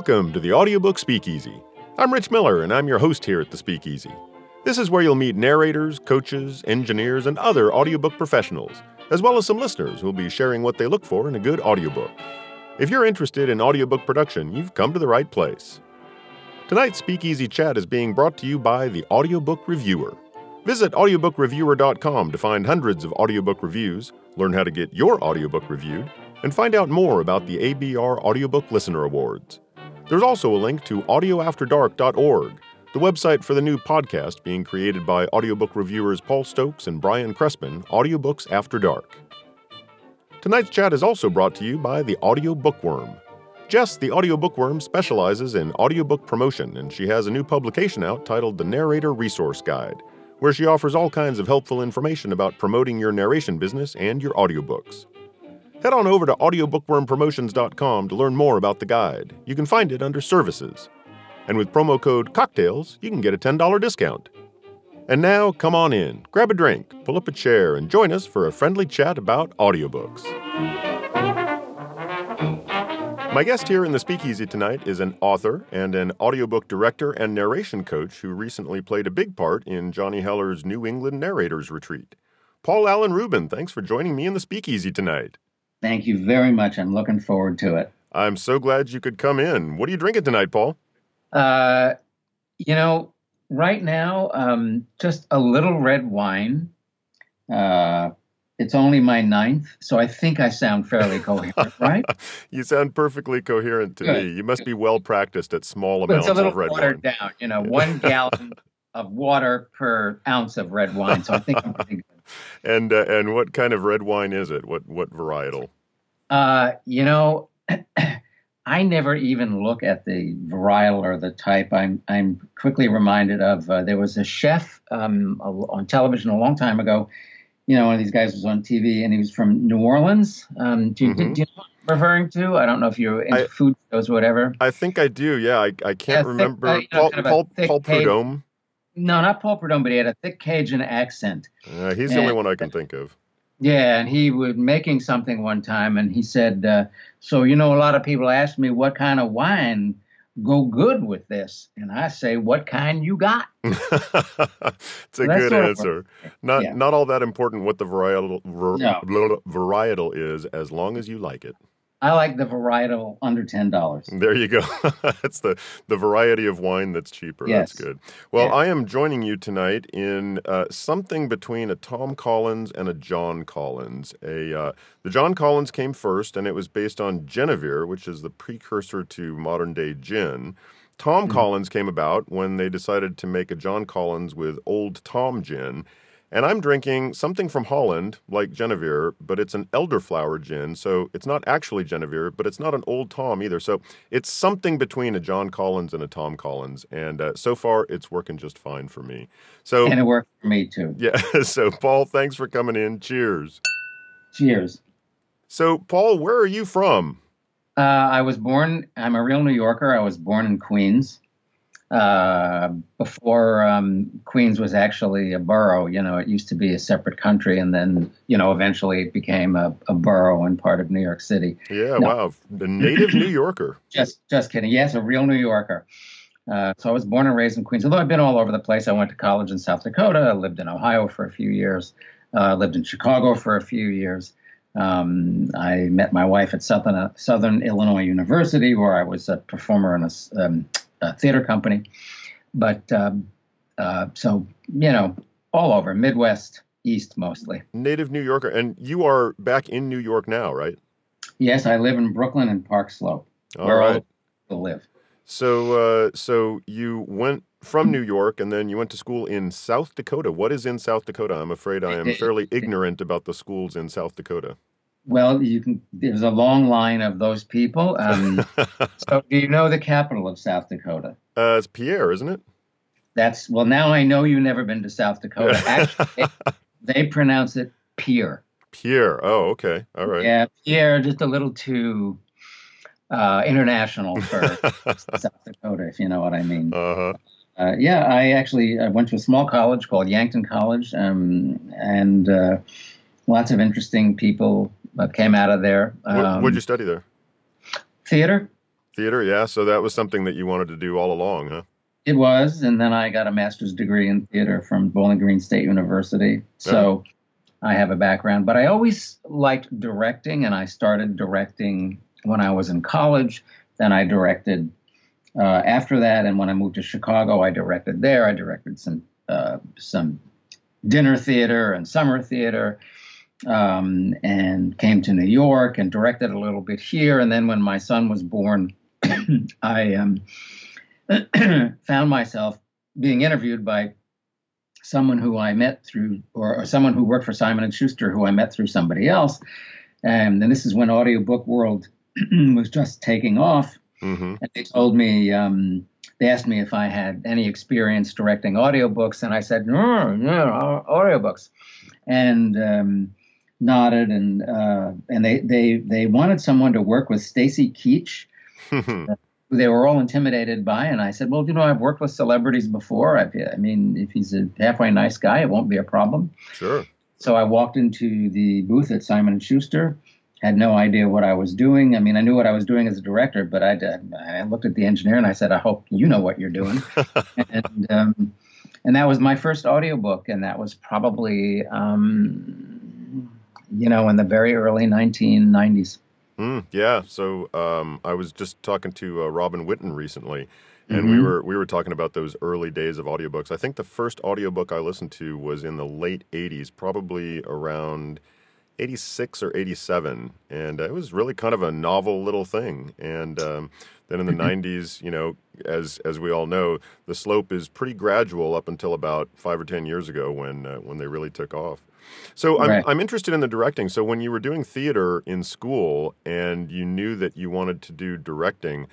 Welcome to the Audiobook Speakeasy. I'm Rich Miller, and I'm your host here at the Speakeasy. This is where you'll meet narrators, coaches, engineers, and other audiobook professionals, as well as some listeners who'll be sharing what they look for in a good audiobook. If you're interested in audiobook production, you've come to the right place. Tonight's Speakeasy Chat is being brought to you by the Audiobook Reviewer. Visit audiobookreviewer.com to find hundreds of audiobook reviews, learn how to get your audiobook reviewed, and find out more about the ABR Audiobook Listener Awards. There's also a link to audioafterdark.org, the website for the new podcast being created by audiobook reviewers Paul Stokes and Brian Crespin, Audiobooks After Dark. Tonight's chat is also brought to you by the Audio Bookworm. Jess, the Audio Bookworm, specializes in audiobook promotion, and she has a new publication out titled The Narrator Resource Guide, where she offers all kinds of helpful information about promoting your narration business and your audiobooks. Head on over to audiobookwormpromotions.com to learn more about the guide. You can find it under Services. And with promo code COCKTAILS, you can get a $10 discount. And now, come on in, grab a drink, pull up a chair, and join us for a friendly chat about audiobooks. My guest here in the speakeasy tonight is an author and an audiobook director and narration coach who recently played a big part in Johnny Heller's New England Narrators Retreat. Paul Alan Ruben, thanks for joining me in the speakeasy tonight. Thank you very much. I'm looking forward to it. I'm so glad you could come in. What are you drinking tonight, Paul? Uh, you know, right now, um, just a little red wine. Uh, it's only my ninth, so I think I sound fairly coherent, right? you sound perfectly coherent to Good. me. You must be well practiced at small amounts it's a little of red watered wine. down. You know, one gallon of water per ounce of red wine. So I think I'm pretty. And uh, and what kind of red wine is it? What what varietal? Uh, you know, I never even look at the varietal or the type. I'm I'm quickly reminded of uh, there was a chef um, on television a long time ago. You know, one of these guys was on TV, and he was from New Orleans. Um, do, you- Mhm. do you know what I'm referring to? I don't know if you're into I- food shows or whatever. I think I do. Yeah, I, I can't thick, remember. uh, you know, Paul kind of Paul, thick Paul. Prudhomme. No, not Paul Prudhomme, but he had a thick Cajun accent. Uh, he's the only one I can think of. Yeah, and he was making something one time, and he said, uh, "So you know, a lot of people ask me what kind of wine go good with this, and I say, what kind you got?" it's a good answer. Not yeah. not all that important what the varietal var, No. varietal is, as long as you like it. I like the varietal under ten dollars. There you go. that's the the variety of wine that's cheaper. Yes. That's good. Well, Yeah. I am joining you tonight in uh, something between a Tom Collins and a John Collins. A uh, the John Collins came first, and it was based on Genevieve, which is the precursor to modern day gin. Tom Mm-hmm. Collins came about when they decided to make a John Collins with Old Tom gin. And I'm drinking something from Holland, like Genevieve, but it's an elderflower gin. So it's not actually Genevieve, but it's not an Old Tom either. So it's something between a John Collins and a Tom Collins. And uh, so far, it's working just fine for me. So, And it worked for me too. yeah. So, Paul, thanks for coming in. Cheers. Cheers. So, Paul, where are you from? Uh, I was born. I'm a real New Yorker. I was born in Queens. Uh, before um, Queens was actually a borough, you know, it used to be a separate country, and then, you know, eventually it became a, a borough and part of New York City. Yeah, No. wow. A native New Yorker. Just, just kidding. Yes, a real New Yorker. Uh, so I was born and raised in Queens. Although I've been all over the place. I went to college in South Dakota. I lived in Ohio for a few years. Uh, lived in Chicago for a few years. Um, I met my wife at Southern uh, Southern Illinois University, where I was a performer in a um, a theater company. But um, uh, so you know, all over Midwest, East mostly. Native New Yorker. And you are back in New York now, right? Yes, I live in Brooklyn and Park Slope, All where right. people live. So, uh, so you went from New York, and then you went to school in South Dakota. What is in South Dakota? I'm afraid I am fairly ignorant about the schools in South Dakota. Well, you can. There's a long line of those people. Um, so, do you know the capital of South Dakota? Uh, it's Pierre, isn't it? That's well. Now I know you've never been to South Dakota. Actually, they, they pronounce it Pierre. Pierre. Oh, okay. All right. Yeah, Pierre, just a little too uh, international for South Dakota, if you know what I mean. Uh huh. Uh, yeah, I actually I went to a small college called Yankton College, um, and uh, lots of interesting people uh, came out of there. What, Um, what'd you study there? theater. Theater, yeah. So that was something that you wanted to do all along, huh? It was, and then I got a master's degree in theater from Bowling Green State University. So I have a background, but I always liked directing, and I started directing when I was in college. Then I directed uh, after that, and when I moved to Chicago, I directed there. I directed some uh, some dinner theater and summer theater, um, and came to New York and directed a little bit here. And then when my son was born, I um, found myself being interviewed by someone who I met through, or, or, someone who worked for Simon and Schuster, who I met through somebody else. Um, and this is when audiobook world was just taking off. Mm-hmm. And they told me, um, they asked me if I had any experience directing audiobooks, and I said, no, no, audiobooks. And um, nodded, and uh, and they, they they wanted someone to work with Stacy Keach. who they were all intimidated by. And I said, well, you know, I've worked with celebrities before. I've, I mean, if he's a halfway nice guy, it won't be a problem. Sure. So I walked into the booth at Simon and Schuster. Had no idea what I was doing. I mean, I knew what I was doing as a director, but I, did I looked at the engineer and I said, "I hope you know what you're doing." and um, and that was my first audiobook, and that was probably um, you know in the very early 1990s. Mm, yeah. So um, I was just talking to uh, Robin Whitten recently, and mm-hmm. we were we were talking about those early days of audiobooks. I think the first audiobook I listened to was in the late '80s, probably around '86 or '87, and it was really kind of a novel little thing. And um, then in the '90s, mm-hmm. you know, as as we all know, the slope is pretty gradual up until about five or ten years ago when uh, when they really took off. So I'm right. I'm interested in the directing. So when you were doing theater in school and you knew that you wanted to do directing,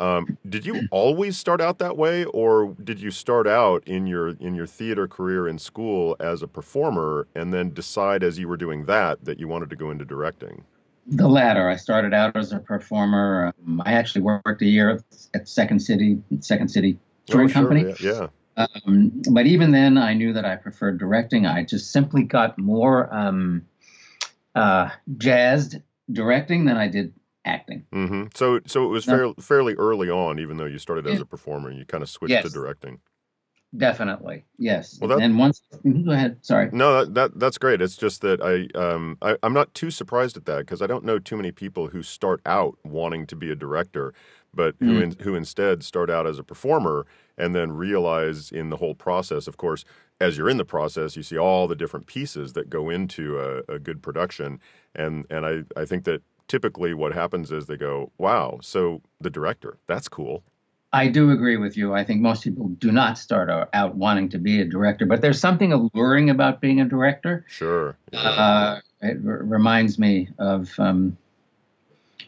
um, did you always start out that way, or did you start out in your in your theater career in school as a performer and then decide as you were doing that that you wanted to go into directing? The latter. I started out as a performer. Um, I actually worked a year at Second City Second City Touring oh, sure. Company. Yeah. yeah. Um, but even then, I knew that I preferred directing. I just simply got more um, uh, jazzed directing than I did acting. Mm-hmm. So, so it was fairly, fairly early on, even though you started as a performer, you kind of switched yes. to directing. Definitely, yes. Well, that, and once, mm-hmm, go ahead. Sorry. No, that, that that's great. It's just that I um I, I'm not too surprised at that because I don't know too many people who start out wanting to be a director, but mm-hmm. who in, who instead start out as a performer and then realize in the whole process, of course, as you're in the process, you see all the different pieces that go into a, a good production, and and I I think that typically what happens is they go, wow, so the director, that's cool. I do agree with you. I think most people do not start out wanting to be a director, but there's something alluring about being a director. Sure. Yeah. Uh, it r- reminds me of, um,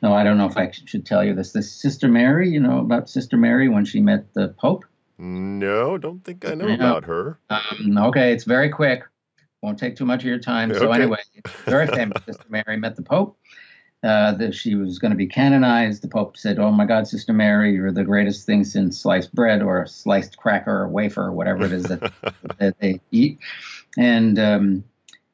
no, I don't know if I should tell you this. This Sister Mary, you know about Sister Mary when she met the Pope? No, don't think I know about her. Um, okay, it's very quick. Won't take too much of your time. So anyway, very famous Sister Mary met the Pope uh, that she was going to be canonized. The Pope said, "Oh my God, Sister Mary, you're the greatest thing since sliced bread or sliced cracker or wafer or whatever it is that, that they eat." And um,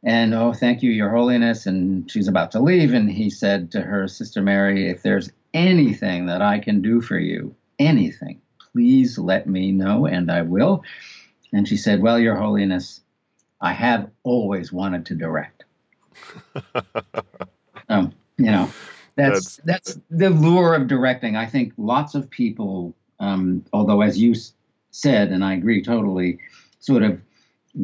and oh, thank you, Your Holiness. And she's about to leave, and he said to her, Sister Mary, if there's anything that I can do for you, anything, please let me know, and I will. And she said, Well, Your Holiness, I have always wanted to direct. you know, that's, that's, that's the lure of directing. I think lots of people, um, although as you said, and I agree totally, sort of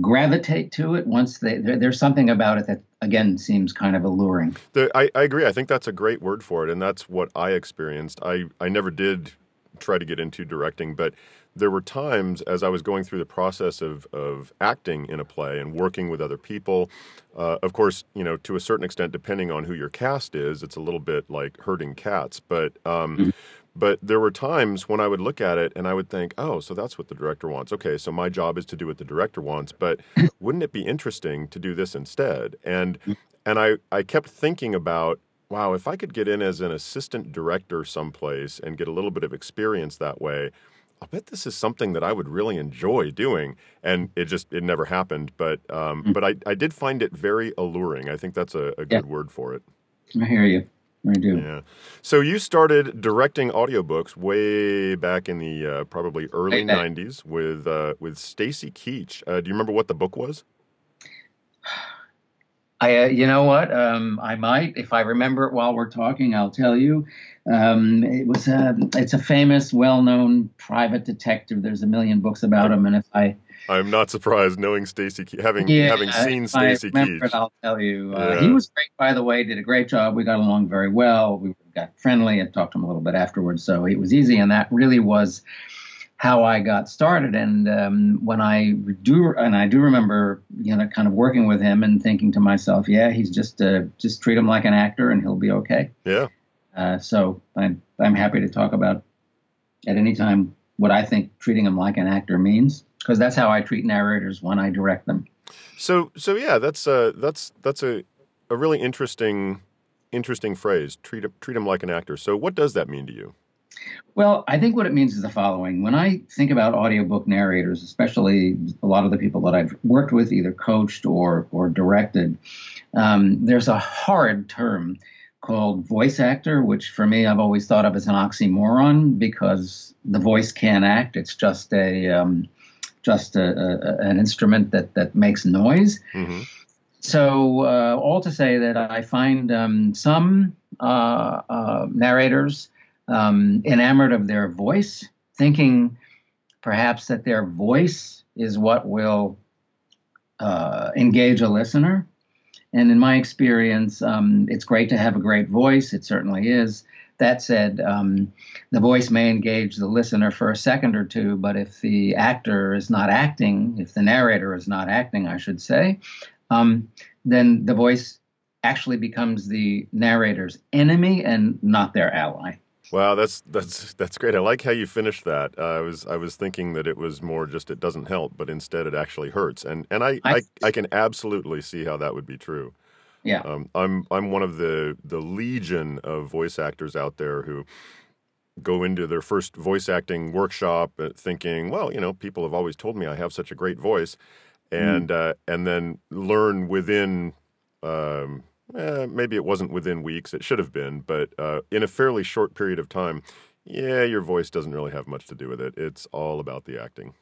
gravitate to it once they there, there's something about it that again seems kind of alluring. The, I, I agree. I think that's a great word for it, and that's what I experienced. I I never did try to get into directing, but there were times as I was going through the process of, of acting in a play and working with other people. Uh, of course, you know, to a certain extent, depending on who your cast is, it's a little bit like herding cats. But um, mm-hmm. but there were times when I would look at it and I would think, oh, so that's what the director wants. Okay, so my job is to do what the director wants. But wouldn't it be interesting to do this instead? And mm-hmm. and I I kept thinking about wow, if I could get in as an assistant director someplace and get a little bit of experience that way, I'll bet this is something that I would really enjoy doing. And it just it never happened. But um, mm-hmm. but I, I did find it very alluring. I think that's a, a good yeah. word for it. I hear you. I do. Yeah. So you started directing audiobooks way back in the uh, probably early '90s with uh, with Stacy Keach. Uh, do you remember what the book was? I, uh, you know what? Um, I might, if I remember it while we're talking, I'll tell you. Um, it was a, it's a famous, well-known private detective. There's a million books about him, and if I, I'm not surprised knowing Stacy, having yeah, having seen Stacy Keach. It, I'll tell you. Uh, yeah. He was great, by the way. Did a great job. We got along very well. We got friendly. and talked to him a little bit afterwards, so it was easy. And that really was how I got started. And um, when I do, and I do remember, you know, kind of working with him and thinking to myself, yeah, he's just uh, just treat him like an actor and he'll be okay. Yeah. Uh, so I'm I'm happy to talk about at any time what I think treating him like an actor means because that's how I treat narrators when I direct them. So so yeah, that's uh that's that's a a really interesting interesting phrase. Treat treat him like an actor. So what does that mean to you? Well, I think what it means is the following. When I think about audiobook narrators, especially a lot of the people that I've worked with, either coached or, or directed, um, there's a hard term called voice actor, which for me I've always thought of as an oxymoron because the voice can't act. It's just a um, just a, a, an instrument that that makes noise. Mm-hmm. So uh, all to say that I find um, some uh, uh, narrators um, enamored of their voice, thinking perhaps that their voice is what will uh, engage a listener. And in my experience, um, it's great to have a great voice. It certainly is. That said, um, the voice may engage the listener for a second or two, but if the actor is not acting, if the narrator is not acting, I should say, um, then the voice actually becomes the narrator's enemy and not their ally. Wow, that's that's that's great. I like how you finished that. Uh, I was I was thinking that it was more just it doesn't help, but instead it actually hurts, and and I I, I can absolutely see how that would be true. Yeah, um, I'm I'm one of the the legion of voice actors out there who go into their first voice acting workshop uh, thinking, well, you know, people have always told me I have such a great voice, mm. and mm. uh, and then learn within. Um, eh, maybe it wasn't within weeks. It should have been, but uh, in a fairly short period of time, yeah, your voice doesn't really have much to do with it. It's all about the acting.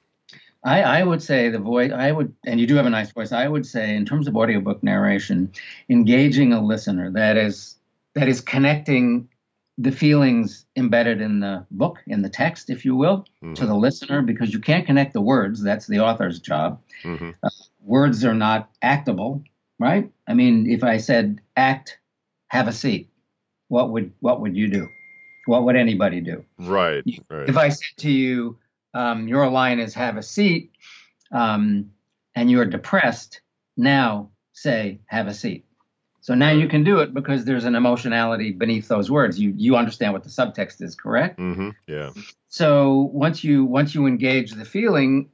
I, I, would say the voice, I would, and you do have a nice voice. I would say, in terms of audiobook narration, engaging a listener that is that is connecting the feelings embedded in the book, in the text, if you will, mm-hmm. to the listener, because you can't connect the words. That's the author's job. Mm-hmm. Uh, words are not actable right? I mean, if I said act, have a seat, what would what would you do? What would anybody do? Right. right. If I said to you, um, your line is have a seat, um, and you're depressed, now say have a seat. So now you can do it because there's an emotionality beneath those words. You you understand what the subtext is, correct? Mm-hmm. Yeah. So once you once you engage the feeling,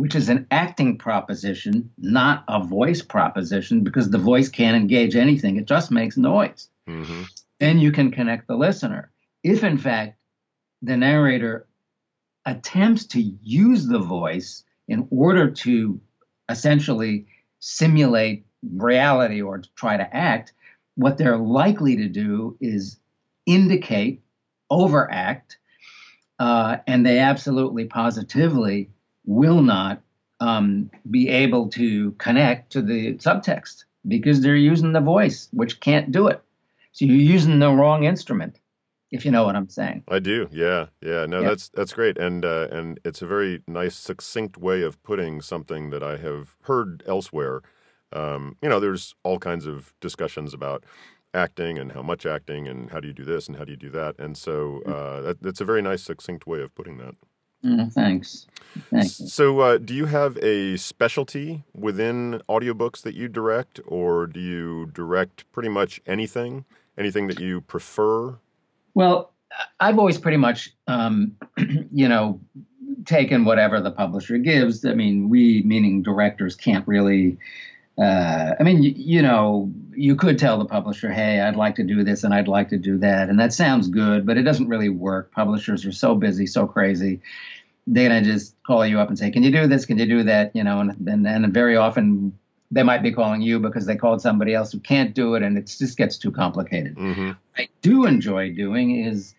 which is an acting proposition, not a voice proposition, because the voice can't engage anything. It just makes noise. Mm-hmm. Then you can connect the listener. If, in fact, the narrator attempts to use the voice in order to essentially simulate reality or to try to act, what they're likely to do is indicate, overact, uh, and they absolutely positively will not um, be able to connect to the subtext because they're using the voice, which can't do it. So you're using the wrong instrument, if you know what I'm saying. I do. Yeah, yeah. No, that's that's great, and uh, and it's a very nice, succinct way of putting something that I have heard elsewhere. Um, you know, there's all kinds of discussions about acting and how much acting and how do you do this and how do you do that, and so mm. uh, that, that's a very nice, succinct way of putting that. Mm, thanks. Thanks. So, uh, do you have a specialty within audiobooks that you direct, or do you direct pretty much anything? Anything that you prefer? Well, I've always pretty much, um, you know, taken whatever the publisher gives. I mean, we, meaning directors, can't really uh, I mean, you, you, know, you could tell the publisher, hey, I'd like to do this and I'd like to do that. And that sounds good, but it doesn't really work. Publishers are so busy, so crazy. They're going to just call you up and say, can you do this? Can you do that? You know, and, and, and very often they might be calling you because they called somebody else who can't do it, and it just gets too complicated. Mm-hmm. I do enjoy doing is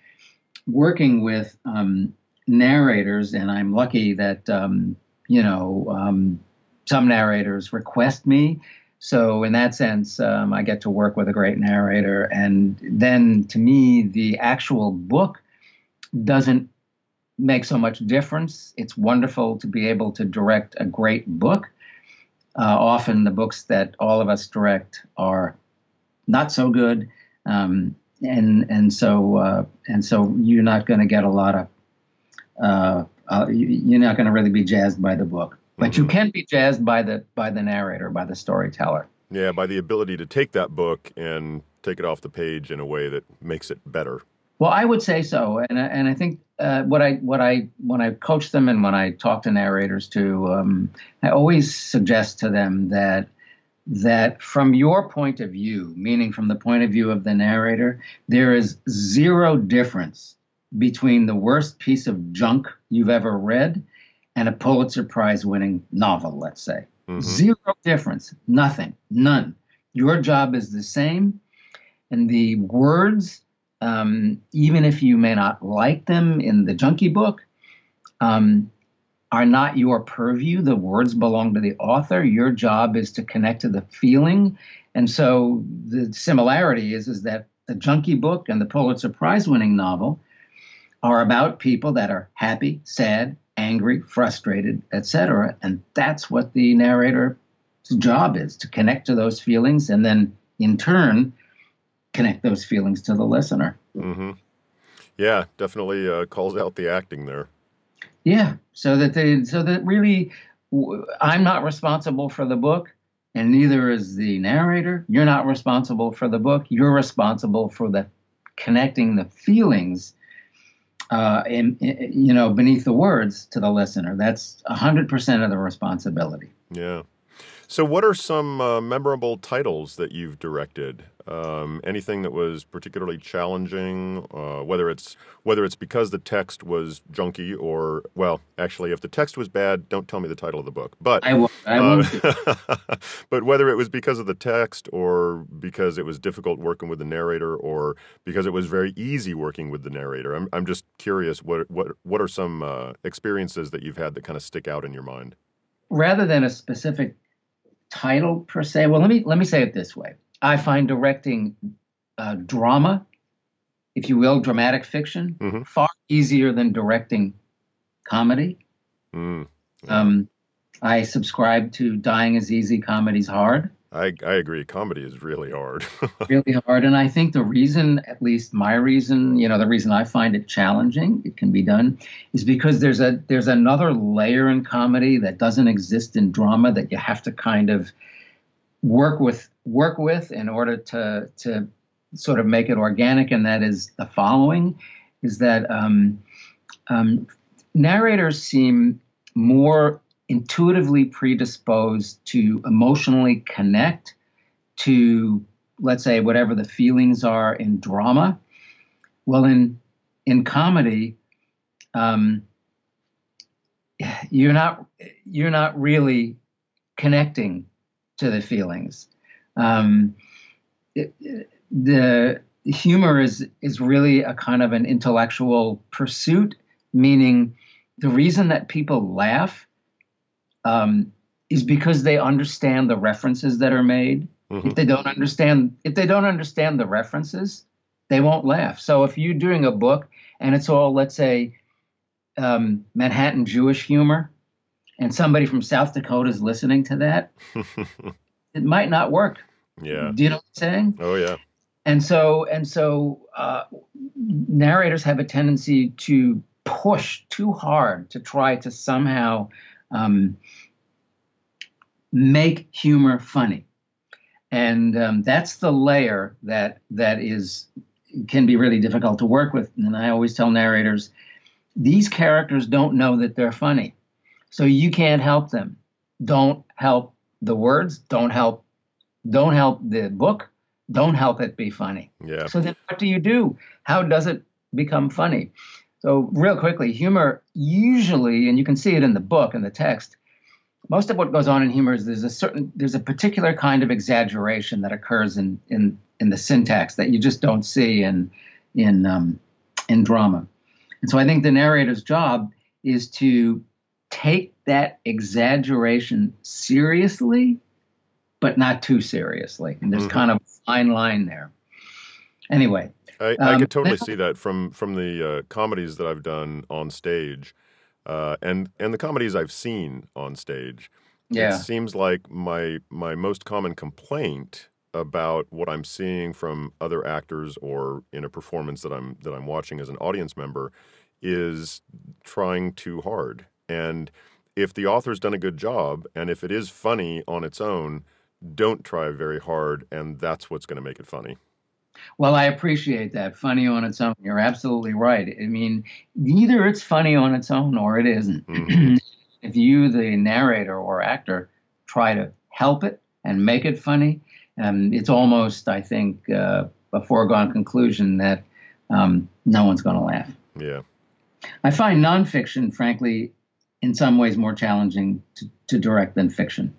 working with um, narrators, and I'm lucky that um, you know um, some narrators request me. So in that sense, um, I get to work with a great narrator, and then to me, the actual book doesn't make so much difference. It's wonderful to be able to direct a great book. Uh, often the books that all of us direct are not so good, um, and and so uh, and so you're not going to get a lot of uh, uh you're not going to really be jazzed by the book, but mm-hmm. you can be jazzed by the by the narrator, by the storyteller. Yeah, by the ability to take that book and take it off the page in a way that makes it better. Well, I would say so, and and I think uh, what I what I when I coach them and when I talk to narrators too, um, I always suggest to them that that from your point of view, meaning from the point of view of the narrator, there is zero difference between the worst piece of junk you've ever read and a Pulitzer Prize winning novel, let's say. Mm-hmm. Zero difference, nothing, none. Your job is the same, and the words um, even if you may not like them in the junkie book, um, are not your purview. The words belong to the author. Your job is to connect to the feeling. And so the similarity is, is that the junkie book and the Pulitzer Prize winning novel are about people that are happy, sad, angry, frustrated, etc. And that's what the narrator's job is to connect to those feelings and then in turn connect those feelings to the listener. Mm-hmm. Yeah, definitely uh, calls out the acting there. Yeah, so that they, so that really, I'm not responsible for the book, and neither is the narrator. You're not responsible for the book. You're responsible for the connecting the feelings, uh, in, in, you know, beneath the words to the listener. That's hundred percent of the responsibility. Yeah. So, what are some uh, memorable titles that you've directed? Um, anything that was particularly challenging, uh, whether it's whether it's because the text was junky or well, actually, if the text was bad, don't tell me the title of the book. But I won't. I won't. Uh, but whether it was because of the text or because it was difficult working with the narrator or because it was very easy working with the narrator, I'm I'm just curious what what what are some uh, experiences that you've had that kind of stick out in your mind? Rather than a specific title per se. Well, let me let me say it this way. I find directing uh, drama, if you will, dramatic fiction, mm-hmm. far easier than directing comedy. Mm, yeah. um, I subscribe to "Dying is Easy, Comedy's Hard." I, I agree. Comedy is really hard. really hard. And I think the reason, at least my reason, you know, the reason I find it challenging, it can be done, is because there's a there's another layer in comedy that doesn't exist in drama that you have to kind of work with work with in order to to sort of make it organic, and that is the following is that um, um, narrators seem more intuitively predisposed to emotionally connect to let's say whatever the feelings are in drama. Well in in comedy um, you're not you're not really connecting to the feelings. Um, it, the humor is is really a kind of an intellectual pursuit meaning the reason that people laugh um, is because they understand the references that are made. Mm-hmm. If they don't understand, if they don't understand the references, they won't laugh. So if you're doing a book and it's all, let's say, um, Manhattan Jewish humor, and somebody from South Dakota is listening to that, it might not work. Yeah. Do you know what I'm saying? Oh yeah. And so and so uh, narrators have a tendency to push too hard to try to somehow um, make humor funny, and um, that's the layer that that is can be really difficult to work with. And I always tell narrators, these characters don't know that they're funny, so you can't help them. Don't help the words. Don't help. Don't help the book. Don't help it be funny. Yeah. So then, what do you do? How does it become funny? So, real quickly, humor usually, and you can see it in the book and the text, most of what goes on in humor is there's a certain there's a particular kind of exaggeration that occurs in in in the syntax that you just don't see in in um, in drama. And so I think the narrator's job is to take that exaggeration seriously, but not too seriously. And there's mm-hmm. kind of a fine line there. Anyway, I, I um, could totally see that from from the uh, comedies that I've done on stage, uh, and and the comedies I've seen on stage. Yeah. It seems like my my most common complaint about what I'm seeing from other actors or in a performance that I'm that I'm watching as an audience member is trying too hard. And if the author's done a good job and if it is funny on its own, don't try very hard and that's what's going to make it funny. Well, I appreciate that. Funny on its own. You're absolutely right. I mean, either it's funny on its own or it isn't. Mm-hmm. if you, the narrator or actor, try to help it and make it funny, um, it's almost, I think, uh, a foregone conclusion that um, no one's going to laugh. Yeah. I find nonfiction, frankly, in some ways more challenging to, to direct than fiction.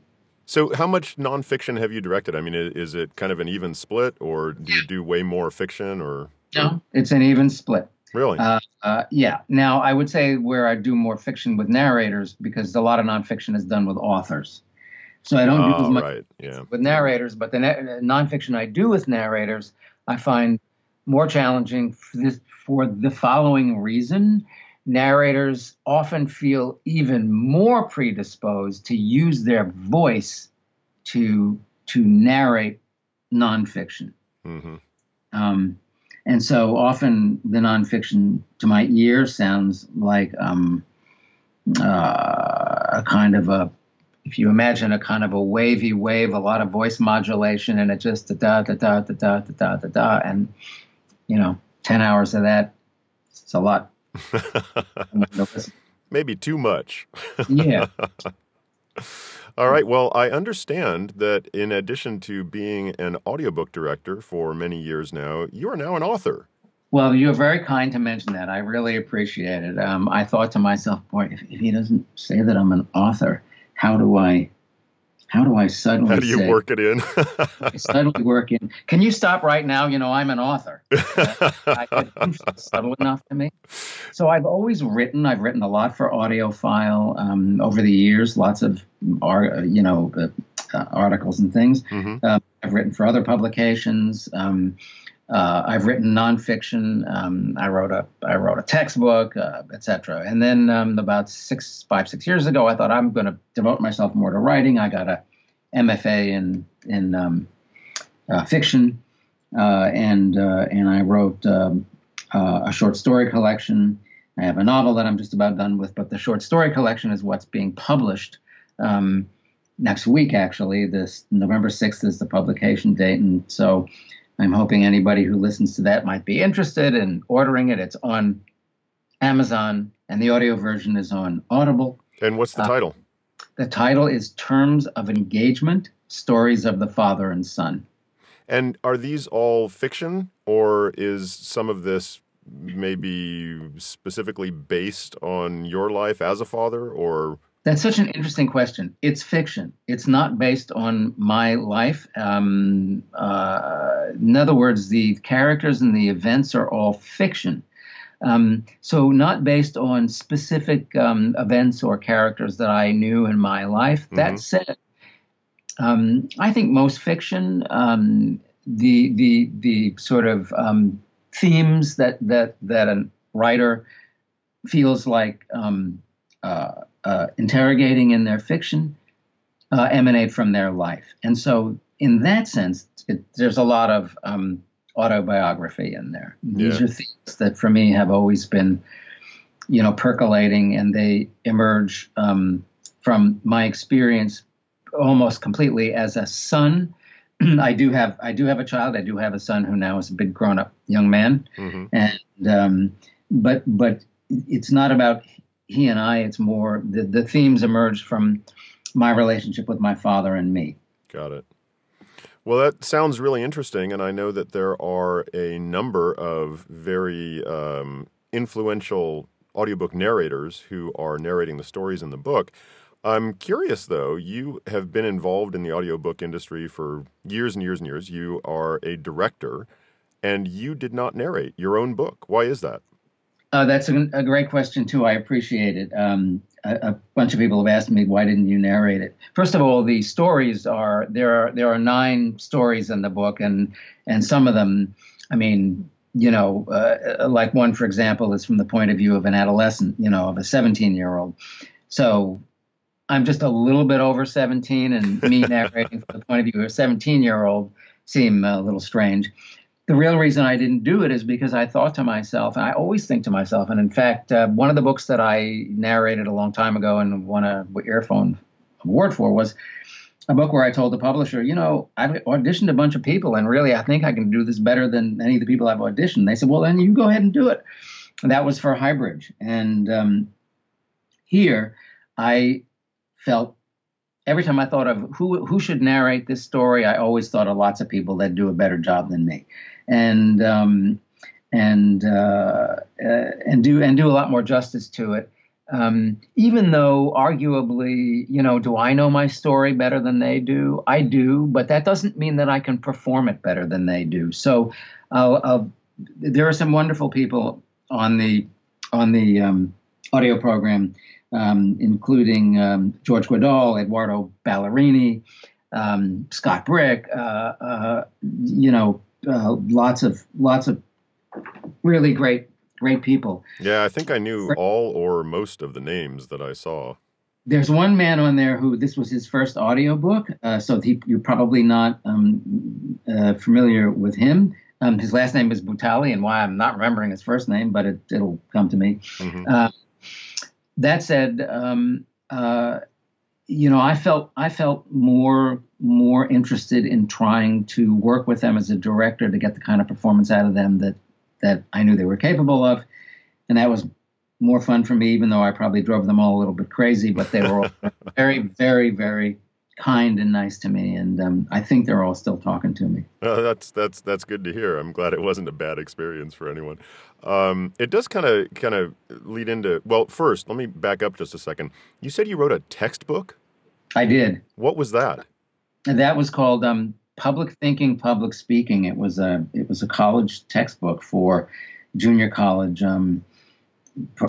So, how much nonfiction have you directed? I mean, is it kind of an even split, or do you do way more fiction? Or no, it's an even split. Really? Uh, uh, yeah. Now, I would say where I do more fiction with narrators because a lot of nonfiction is done with authors. So I don't oh, do as much right. yeah. with narrators, but the na- nonfiction I do with narrators, I find more challenging for, this, for the following reason. Narrators often feel even more predisposed to use their voice to to narrate nonfiction. Mm-hmm. Um, and so often the nonfiction to my ear sounds like um, uh, a kind of a if you imagine a kind of a wavy wave, a lot of voice modulation, and it just da da da da da da da da da, and you know, ten hours of that, it's a lot. Maybe too much. yeah. All right. Well, I understand that in addition to being an audiobook director for many years now, you are now an author. Well, you're very kind to mention that. I really appreciate it. Um, I thought to myself, boy, if, if, he doesn't say that I'm an author, how do I how do I suddenly How do you say, work it in? suddenly work in. Can you stop right now? You know, I'm an author. subtle enough to me. So I've always written. I've written a lot for AudioFile um, over the years. Lots of, you know, uh, articles and things. Mm-hmm. Uh, I've written for other publications. Um, uh, I've written nonfiction. Um, I wrote a I wrote a textbook, uh, etc. And then um, about six, five, six years ago, I thought I'm going to devote myself more to writing. I got a MFA in in um, uh, fiction, uh, and uh, and I wrote um, uh, a short story collection. I have a novel that I'm just about done with, but the short story collection is what's being published um, next week. Actually, this November sixth is the publication date, and so I'm hoping anybody who listens to that might be interested in ordering it. It's on Amazon, and the audio version is on Audible. And what's the uh, title? The title is Terms of Engagement Stories of the Father and Son. And are these all fiction, or is some of this maybe specifically based on your life as a father, or that's such an interesting question. It's fiction. It's not based on my life. Um, uh, in other words, the characters and the events are all fiction. Um, so, not based on specific um, events or characters that I knew in my life. Mm-hmm. That said, um, I think most fiction, um, the the the sort of um, themes that that that a writer feels like. Uh, uh, interrogating in their fiction uh, emanate from their life. And so, in that sense, it, there's a lot of um, autobiography in there. These yeah. are things that, for me, have always been, you know, percolating, and they emerge um, from my experience almost completely as a son. I do have I do have a child. I do have a son who now is a big grown up young man, mm-hmm. and um, but but it's not about he and I, it's more the, the themes emerged from my relationship with my father and me. Got it. Well, that sounds really interesting, and I know that there are a number of very um, influential audiobook narrators who are narrating the stories in the book. I'm curious though, you have been involved in the audiobook industry for years and years and years. You are a director and you did not narrate your own book. Why is that? Uh, that's a, a, great question too. I appreciate it. Um, a, a, bunch of people have asked me why didn't you narrate it. First of all, the stories are there are there are nine stories in the book, and and some of them, I mean, you know, uh, like one for example is from the point of view of an adolescent, you know, of a 17 year old. So I'm just a little bit over 17, and me narrating from the point of view of a 17 year old seem a little strange the real reason I didn't do it is because I thought to myself, and I always think to myself, and in fact, uh, one of the books that I narrated a long time ago and won a earphone award for was a book where I told the publisher, you know, I've auditioned a bunch of people, and really, I think I can do this better than any of the people I've auditioned. They said, well, then you go ahead and do it. And that was for Highbridge, and um, here I felt every time I thought of who who should narrate this story, I always thought of lots of people that do a better job than me and um, and uh, uh, and do and do a lot more justice to it. Um, even though arguably, you know, do I know my story better than they do? I do, but that doesn't mean that I can perform it better than they do. So, there are some wonderful people on the on the um, audio program, um, including um, George Guidall, Eduardo Ballerini, um, Scott Brick, uh, uh, you know, uh, lots of lots of really great great people. Yeah, I think I knew all or most of the names that I saw. There's one man on there who this was his first audiobook, uh, so he, you're probably not um, uh, familiar with him. Um, his last name is Butali, and why I'm not remembering his first name, but it, will come to me. Mm-hmm. Uh, that said, um, uh, you know, I felt I felt more more interested in trying to work with them as a director to get the kind of performance out of them that that I knew they were capable of, and that was more fun for me, even though I probably drove them all a little bit crazy. But they were all very, very, very kind and nice to me, and um, I think they're all still talking to me. That's that's that's good to hear. I'm glad it wasn't a bad experience for anyone. Um, it does kind of kind of lead into well. First, let me back up just a second. You said you wrote a textbook. I did. What was that? And that was called um, Public Thinking, Public Speaking. It was a it was a college textbook for junior college, um,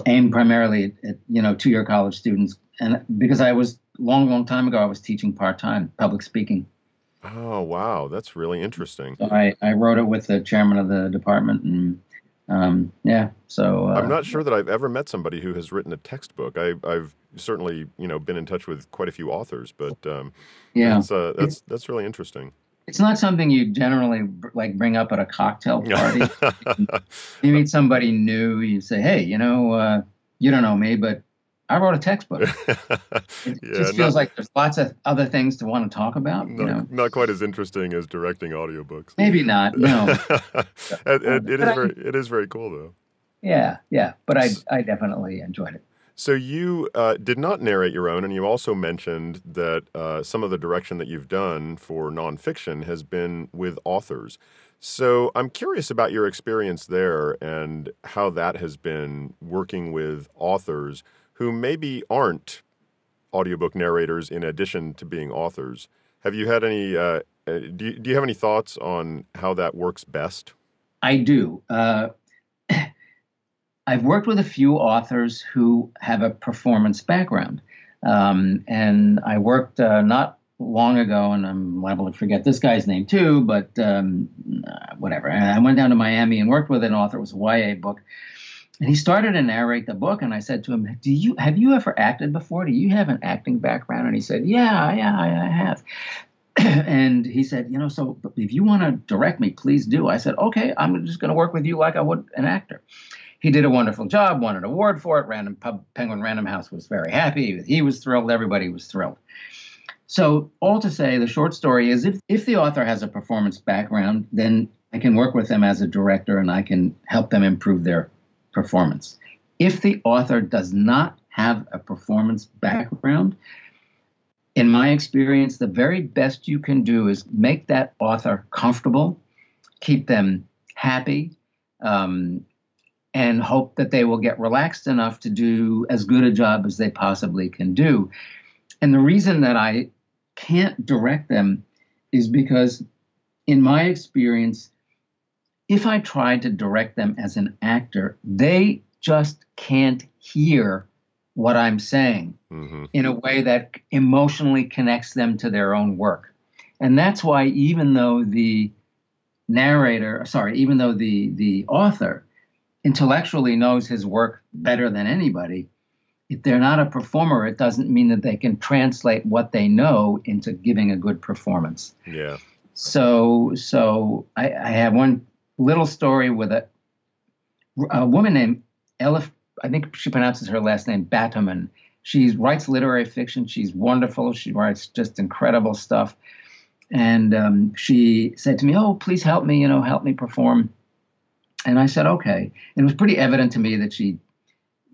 aimed primarily at you know two year college students. And because I was long, long time ago, I was teaching part time public speaking. Oh wow, that's really interesting. So I, I wrote it with the chairman of the department, and um, yeah. So uh, I'm not sure that I've ever met somebody who has written a textbook. I, have certainly you know been in touch with quite a few authors, but um, yeah, that's, uh, that's that's really interesting. It's not something you generally like bring up at a cocktail party. you meet somebody new, you say, "Hey, you know, uh, you don't know me, but I wrote a textbook. It yeah, just feels not, like there's lots of other things to want to talk about. Not, you know? not quite as interesting as directing audiobooks. Maybe not. No. it, it, it is I, very it is very cool though. Yeah, yeah, but I I definitely enjoyed it. So you uh, did not narrate your own, and you also mentioned that uh, some of the direction that you've done for nonfiction has been with authors. So I'm curious about your experience there and how that has been working with authors who maybe aren't audiobook narrators in addition to being authors. Have you had any? Uh, uh, do, you, do you have any thoughts on how that works best? I do. Uh, I've worked with a few authors who have a performance background. Um, and I worked uh, not long ago, and I'm liable to forget this guy's name too, but um, uh, whatever. I went down to Miami and worked with an author. It was a YA book and he started to narrate the book, and I said to him, "Do you have you ever acted before? Do you have an acting background?" And he said, "Yeah, yeah, I have." and he said, "You know, so if you want to direct me, please do." I said, "Okay, I'm just going to work with you like I would an actor." He did a wonderful job, won an award for it. Random Pub, Penguin Random House was very happy. He was thrilled. Everybody was thrilled. So, all to say, the short story is if, if the author has a performance background, then I can work with them as a director and I can help them improve their performance. If the author does not have a performance background, in my experience, the very best you can do is make that author comfortable, keep them happy, um, and hope that they will get relaxed enough to do as good a job as they possibly can do. And the reason that I can't direct them is because, in my experience, if I try to direct them as an actor, they just can't hear what I'm saying mm-hmm. in a way that emotionally connects them to their own work. And that's why, even though the narrator, sorry, even though the, the author intellectually knows his work better than anybody, if they're not a performer, it doesn't mean that they can translate what they know into giving a good performance. Yeah. So, so I, I have one little story with a, a woman named Elif. I think she pronounces her last name Batuman. She writes literary fiction. She's wonderful. She writes just incredible stuff. And um, she said to me, "Oh, please help me. You know, help me perform." And I said, "Okay." And it was pretty evident to me that she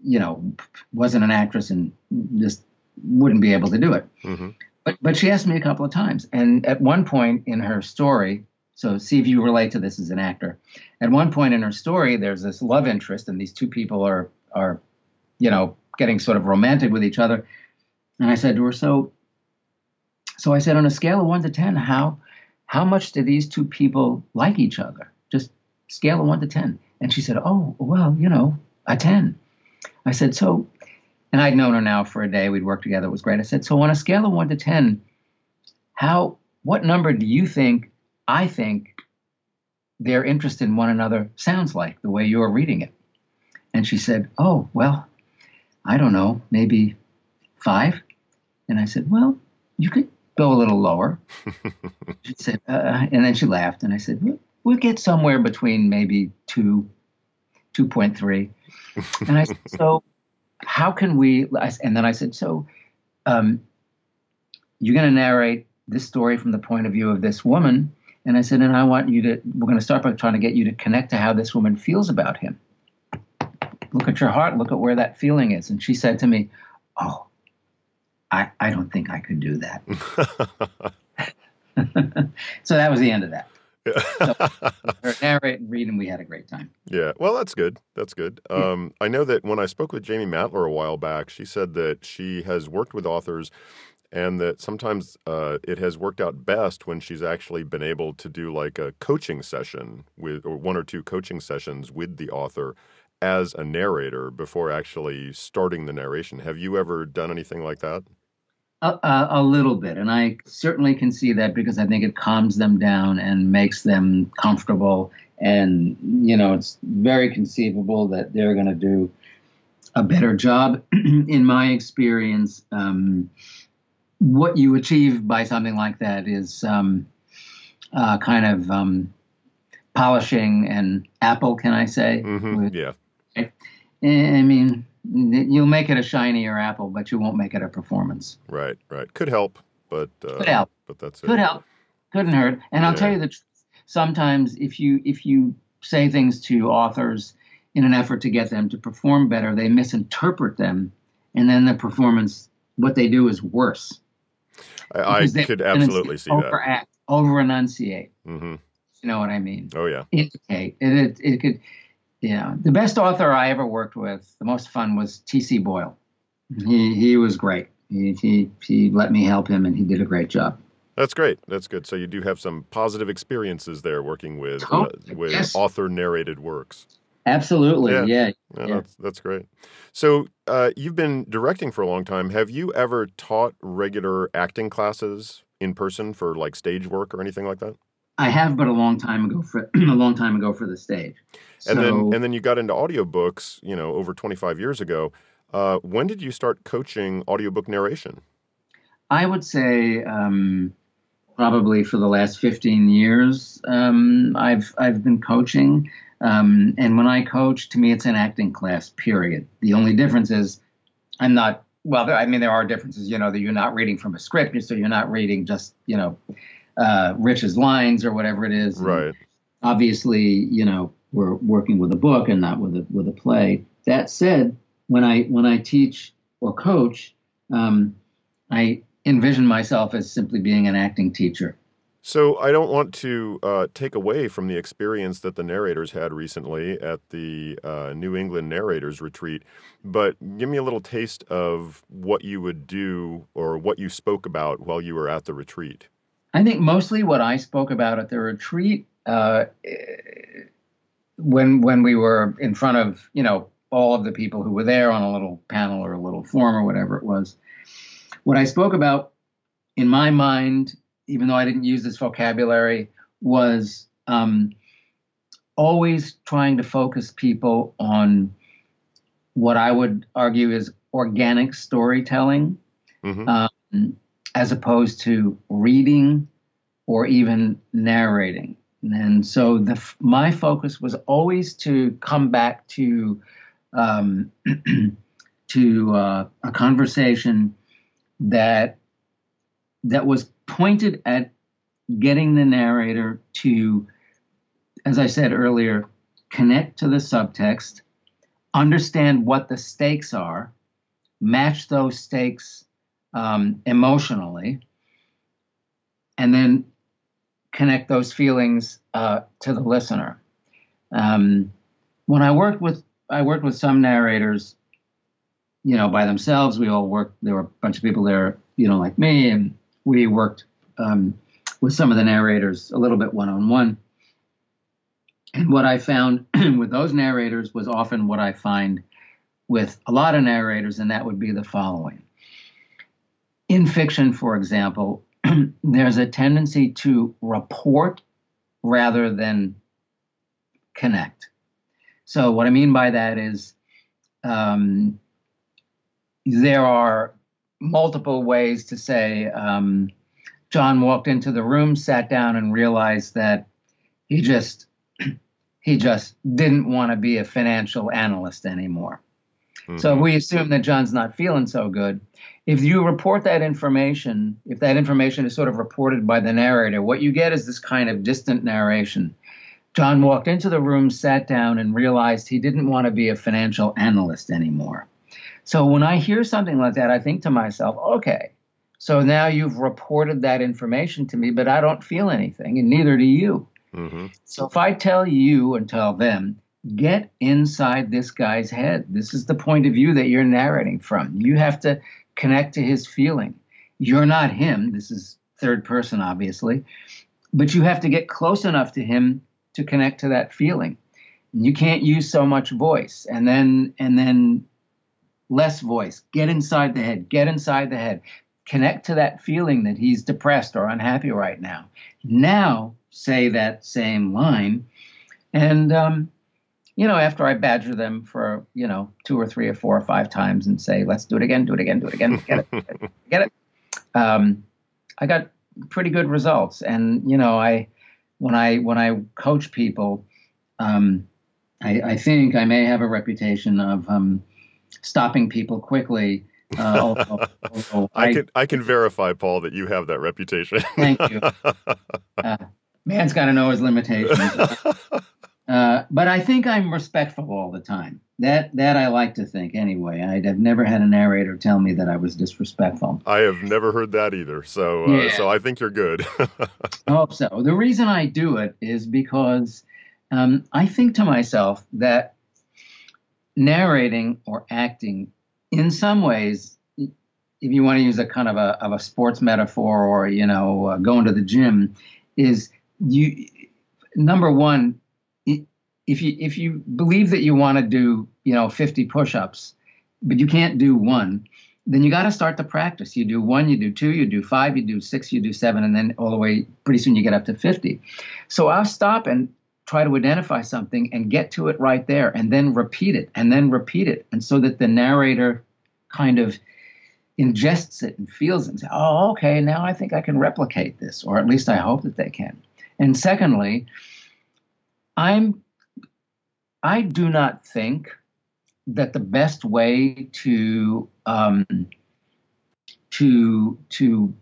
you know, wasn't an actress and just wouldn't be able to do it. Mm-hmm. But but she asked me a couple of times, and at one point in her story, so see if you relate to this as an actor. At one point in her story, there's this love interest, and these two people are are, you know, getting sort of romantic with each other. And I said to her, so, so I said, on a scale of one to ten, how how much do these two people like each other? Just scale of one to ten. And she said, oh, well, you know, a ten. I said, so, and I'd known her now for a day. We'd worked together. It was great. I said, so on a scale of one to 10, how, what number do you think I think their interest in one another sounds like the way you're reading it? And she said, oh, well, I don't know, maybe five. And I said, well, you could go a little lower. she said, uh, and then she laughed. And I said, we'll, we'll get somewhere between maybe two, 2.3 and I said, so how can we? And then I said, so um, you're going to narrate this story from the point of view of this woman. And I said, and I want you to, we're going to start by trying to get you to connect to how this woman feels about him. Look at your heart, look at where that feeling is. And she said to me, oh, I, I don't think I could do that. so that was the end of that so, narrate and read, and we had a great time. Yeah, well, that's good. That's good. Um, I know that when I spoke with Jamie Matler a while back, she said that she has worked with authors and that sometimes uh, it has worked out best when she's actually been able to do like a coaching session with or one or two coaching sessions with the author as a narrator before actually starting the narration. Have you ever done anything like that? A, a, little bit, and I certainly can see that because I think it calms them down and makes them comfortable. And you know, it's very conceivable that they're going to do a better job. In my experience, um, what you achieve by something like that is um, uh, kind of um, polishing an apple. Can I say? Mm-hmm. With, yeah. I, I mean, you'll make it a shinier apple, but you won't make it a performance. Right, right. Could help, but uh, could help. But that's it. Could help. Couldn't hurt. And I'll tell you the truth. Sometimes if you if you say things to authors in an effort to get them to perform better, they misinterpret them, and then the performance, what they do is worse. I, I could absolutely see overact, that. Over enunciate. Mm-hmm. You know what I mean? Oh yeah. Indicate. It, it, it could yeah, the best author I ever worked with, the most fun was T.C. Boyle. He he was great. He, he he let me help him, and he did a great job. That's great. That's good. So you do have some positive experiences there working with uh, with yes. author narrated works. Absolutely. Yeah. Yeah. yeah, yeah. That's, that's great. So uh, you've been directing for a long time. Have you ever taught regular acting classes in person for like stage work or anything like that? I have, but a long time ago for a long time ago for the stage. And so, then and then you got into audiobooks, you know, over 25 years ago. Uh, when did you start coaching audiobook narration? I would say um, probably for the last 15 years. Um, I've I've been coaching, um, and when I coach, to me, it's an acting class. Period. The only difference is I'm not. Well, I mean, there are differences. You know, that you're not reading from a script, so you're not reading just you know uh, Rich's lines or whatever it is. Right. And obviously, you know, we're working with a book and not with a with a play. That said, when I when I teach or coach, um, I envision myself as simply being an acting teacher. So I don't want to uh, take away from the experience that the narrators had recently at the uh, New England Narrators Retreat, but give me a little taste of what you would do or what you spoke about while you were at the retreat. I think mostly what I spoke about at the retreat, uh, when when we were in front of you know all of the people who were there on a little panel or a little forum or whatever it was, what I spoke about in my mind even though I didn't use this vocabulary, was um, always trying to focus people on what I would argue is organic storytelling, mm-hmm. um, as opposed to reading or even narrating. And so the my focus was always to come back to um, to uh, a conversation that that was pointed at getting the narrator to, as I said earlier, connect to the subtext, understand what the stakes are, match those stakes um, emotionally, and then connect those feelings uh, to the listener. Um, when I worked with I worked with some narrators, you know, by themselves. We all worked. There were a bunch of people there, you know, like me, and we worked um, with some of the narrators a little bit one on one. And what I found with those narrators was often what I find with a lot of narrators, and that would be the following. In fiction, for example, there's a tendency to report rather than connect. So, what I mean by that is um, there are multiple ways to say um, John walked into the room, sat down, and realized that he just he just didn't want to be a financial analyst anymore. Mm-hmm. So we assume that John's not feeling so good. If you report that information, if that information is sort of reported by the narrator, what you get is this kind of distant narration. John walked into the room, sat down, and realized he didn't want to be a financial analyst anymore. So when I hear something like that, I think to myself, okay, so now you've reported that information to me, but I don't feel anything, and neither do you. Mm-hmm. So if I tell you and tell them, get inside this guy's head. This is the point of view that you're narrating from. You have to connect to his feeling. You're not him. This is third person, obviously, but you have to get close enough to him to connect to that feeling. You can't use so much voice, and then and then less voice. Get inside the head. Get inside the head. Connect to that feeling that he's depressed or unhappy right now. Now say that same line. And, um, you know, after I badger them for, you know, two or three or four or five times and say, let's do it again, do it again, do it again, get it, get it. Um, I got pretty good results. And, you know, I, when I, when I coach people, um, I, I, think I may have a reputation of um, stopping people quickly. Uh, although, although I, I, can I can verify, Paul, that you have that reputation. thank you. Uh, man's got to know his limitations. Uh, but I think I'm respectful all the time. That that I like to think anyway. I'd have never had a narrator tell me that I was disrespectful. I have never heard that either. So uh, yeah. so I think you're good. I hope so. The reason I do it is because um, I think to myself that narrating or acting, in some ways, if you want to use a kind of a, of a sports metaphor or, you know, uh, going to the gym, is you, number one, if you if you believe that you want to do you know 50 push-ups but you can't do one then you got to start the practice. You do one you do two you do five you do six you do seven and then all the way pretty soon you get up to 50 so i'll stop and try to identify something and get to it right there and then repeat it and then repeat it. And so that the narrator kind of ingests it and feels it and says oh okay now i think i can replicate this or at least i hope that they can. And secondly i'm i do not think that the best way to um, to to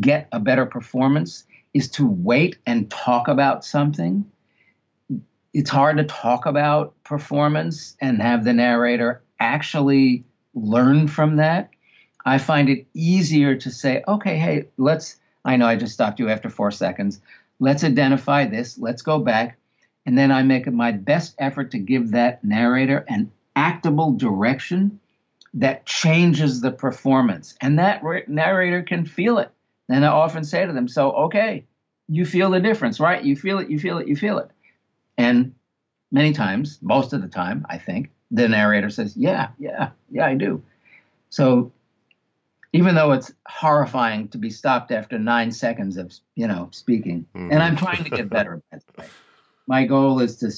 get a better performance is to wait and talk about something it's hard to talk about performance and have the narrator actually learn from that. I find it easier to say, okay, hey, let's I know I just stopped you after four seconds. Let's identify this. Let's go back. And then I make my best effort to give that narrator an actable direction that changes the performance. And that narrator can feel it. And I often say to them, So, okay, you feel the difference, right? You feel it, you feel it, you feel it. And many times, most of the time, I think, the narrator says, Yeah, yeah, yeah, I do. So even though it's horrifying to be stopped after nine seconds of you know speaking mm-hmm. and i'm trying to get better at that my goal is to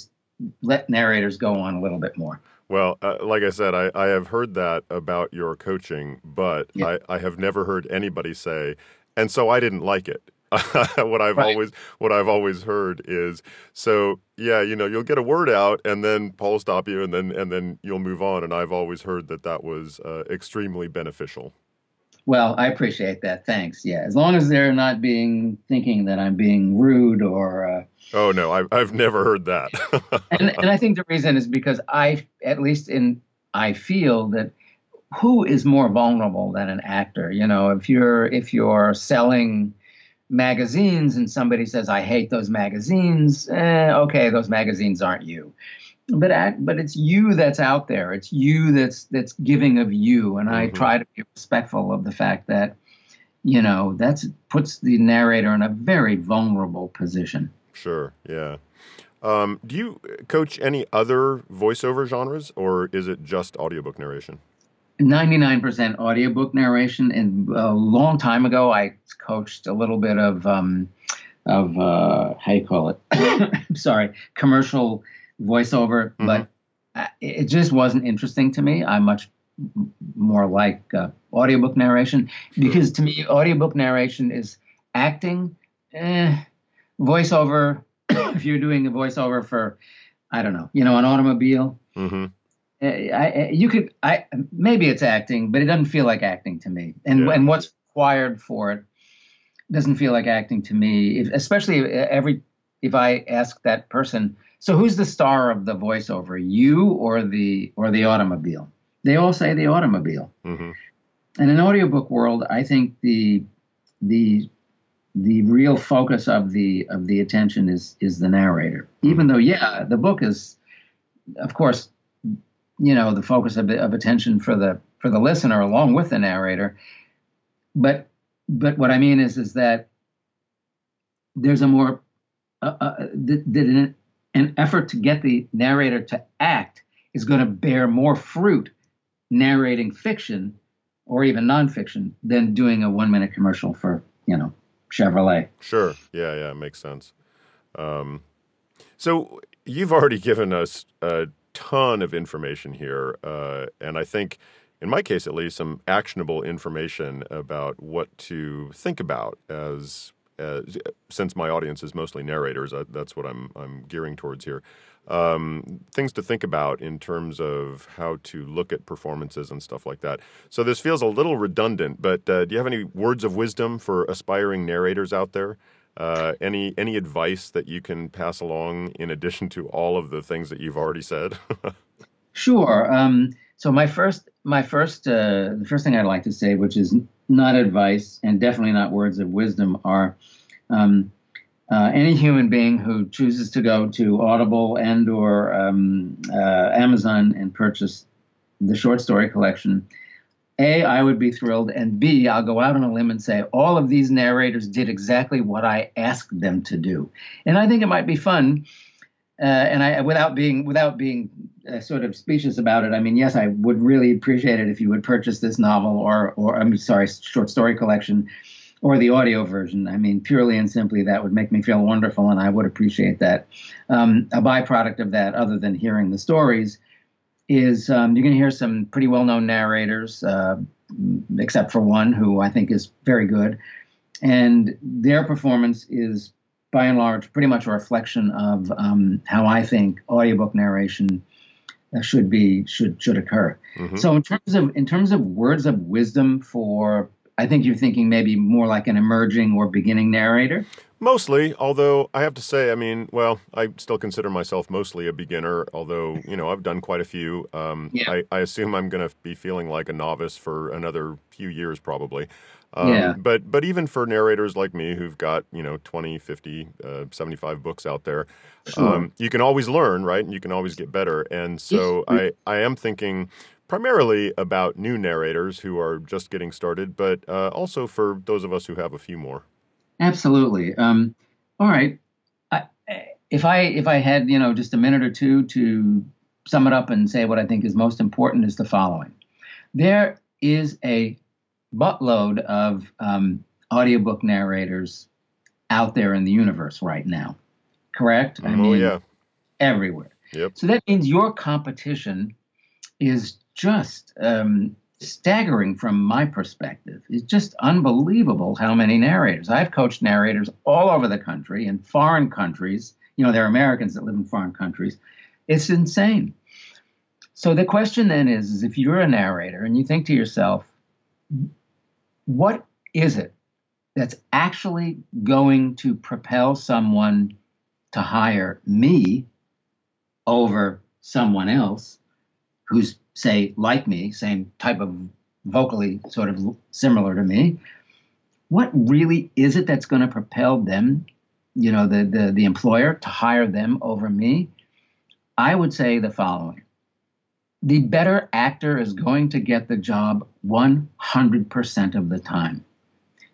let narrators go on a little bit more well uh, like i said I, I have heard that about your coaching but yeah. I, I have never heard anybody say and so i didn't like it what I've right. always what I've always heard is so yeah you know you'll get a word out and then Paul will stop you and then and then you'll move on and I've always heard that that was uh, extremely beneficial. Well, I appreciate that. Thanks. Yeah, as long as they're not being thinking that I'm being rude or. Uh, oh no, I've I've never heard that. and and I think the reason is because I, at least in, I feel that who is more vulnerable than an actor? You know, if you're if you're selling magazines and somebody says I hate those magazines, eh, okay, those magazines aren't you but act, but it's you that's out there. It's you that's that's giving of you, and I mm-hmm. try to be respectful of the fact that you know that's puts the narrator in a very vulnerable position. Sure. Yeah. Um, do you coach any other voiceover genres, or is it just audiobook narration? 99% audiobook narration. And a long time ago, I coached a little bit of um, of uh, how you call it? sorry, commercial voiceover, mm-hmm. but it just wasn't interesting to me. I'm much more like uh, audiobook narration because to me, audiobook narration is acting, eh, voiceover. if you're doing a voiceover for, I don't know, you know, an automobile, mm-hmm. Eh, I, I, you could, I maybe it's acting, but it doesn't feel like acting to me. And yeah. and what's required for it doesn't feel like acting to me. If, especially every if I ask that person so who's the star of the voiceover, you or the or the automobile? They all say the automobile. Mm-hmm. In an audiobook world, I think the the the real focus of the of the attention is is the narrator. Mm-hmm. Even though, yeah, the book is, of course, you know, the focus of, of attention for the for the listener along with the narrator. But but what I mean is is that there's a more uh, uh, that, that an effort to get the narrator to act is going to bear more fruit narrating fiction or even nonfiction than doing a one minute commercial for, you know, Chevrolet. Sure. Yeah, yeah, It makes sense. Um, so you've already given us a ton of information here, uh, and I think, in my case at least, some actionable information about what to think about as since my audience is mostly narrators, uh, that's what I'm I'm gearing towards here. Um, things to think about in terms of how to look at performances and stuff like that. So this feels a little redundant, but uh, do you have any words of wisdom for aspiring narrators out there? Uh, any any advice that you can pass along in addition to all of the things that you've already said? sure. Um, so my first my first uh, the first thing I'd like to say, which is not advice and definitely not words of wisdom, are um, uh, any human being who chooses to go to Audible and or um, uh, Amazon and purchase the short story collection, A, I would be thrilled, and B, I'll go out on a limb and say all of these narrators did exactly what I asked them to do, and I think it might be fun. Uh, and I, without being without being uh, sort of specious about it, I mean, yes, I would really appreciate it if you would purchase this novel or, or I'm sorry, short story collection, or the audio version. I mean, purely and simply, that would make me feel wonderful, and I would appreciate that. Um, a byproduct of that, other than hearing the stories, is um, you're going to hear some pretty well-known narrators, uh, except for one who I think is very good, and their performance is by and large, pretty much a reflection of um, how I think audiobook narration uh, should be should should occur. Mm-hmm. So in terms of in terms of words of wisdom for, I think you're thinking maybe more like an emerging or beginning narrator. Mostly, although I have to say, I mean, well, I still consider myself mostly a beginner, although, you know, I've done quite a few. Um, Yeah. I, I assume I'm going to be feeling like a novice for another few years, probably. Um, Yeah. But, but even for narrators like me who've got, you know, 20, 50, uh, 75 books out there, Sure. um, you can always learn, right? And you can always get better. And so I, I am thinking primarily about new narrators who are just getting started, but uh, also for those of us who have a few more. Absolutely. Um, all right. I, if I if I had you know just a minute or two to sum it up and say what I think is most important is the following: there is a buttload of um, audiobook narrators out there in the universe right now. Correct? I oh, yeah. everywhere. Yep. So that means your competition is just um, staggering from my perspective. It's just unbelievable how many narrators. I've coached narrators all over the country in foreign countries. You know, there are Americans that live in foreign countries. It's insane. So the question then is, is if you're a narrator and you think to yourself, what is it that's actually going to propel someone to hire me over someone else who's say like me same type of vocally sort of similar to me what really is it that's going to propel them you know the, the the employer to hire them over me? I would say the following. The better actor is going to get the job 100% of the time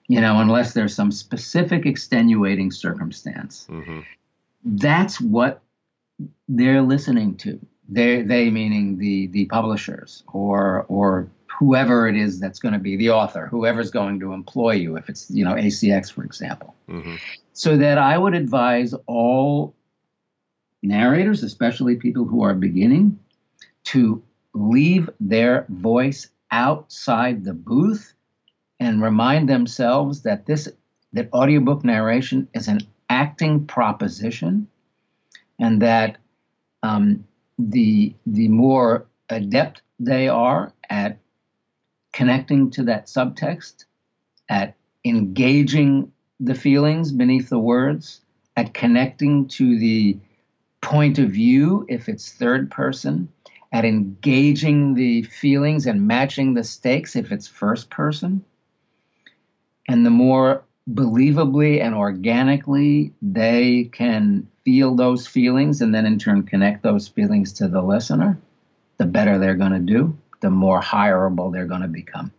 you know unless there's some specific extenuating circumstance. Hmm that's what they're listening to. They, they meaning the the publishers or or whoever it is that's going to be the author, whoever's going to employ you. If it's you know ACX for example, hmm so that I would advise all narrators, especially people who are beginning, to leave their voice outside the booth and remind themselves that this that audiobook narration is an acting proposition and that um, the the more adept they are at connecting to that subtext at engaging the feelings beneath the words at connecting to the point of view if it's third person at engaging the feelings and matching the stakes if it's first person. And the more believably and organically they can feel those feelings and then in turn connect those feelings to the listener the better they're going to do the more hireable they're going to become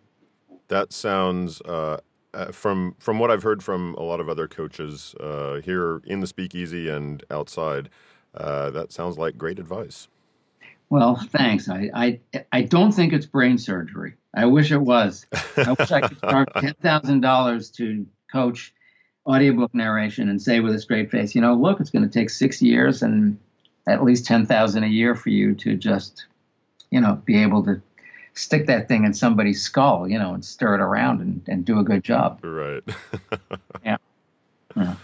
That sounds uh, uh, from from what I've heard from a lot of other coaches uh, here in the speakeasy and outside. Uh, that sounds like great advice. well thanks I, I i don't think it's brain surgery i wish it was i wish i could charge $10000 to coach audiobook narration and say with a straight face you know look it's going to take six years and at least 10000 a year for you to just you know be able to stick that thing in somebody's skull you know and stir it around and, and do a good job Right. Yeah. Yeah.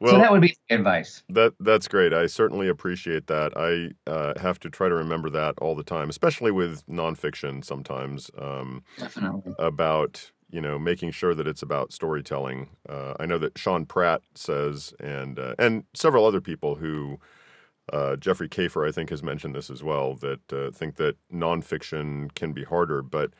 Well, so that would be advice That that's great. I certainly appreciate that. I uh, have to try to remember that all the time, especially with nonfiction. Sometimes um, definitely about you know making sure that it's about storytelling. Uh, I know that Sean Pratt says, and uh, and several other people who. Uh, Jeffrey Kafer, I think, has mentioned this as well. That uh, think that nonfiction can be harder, but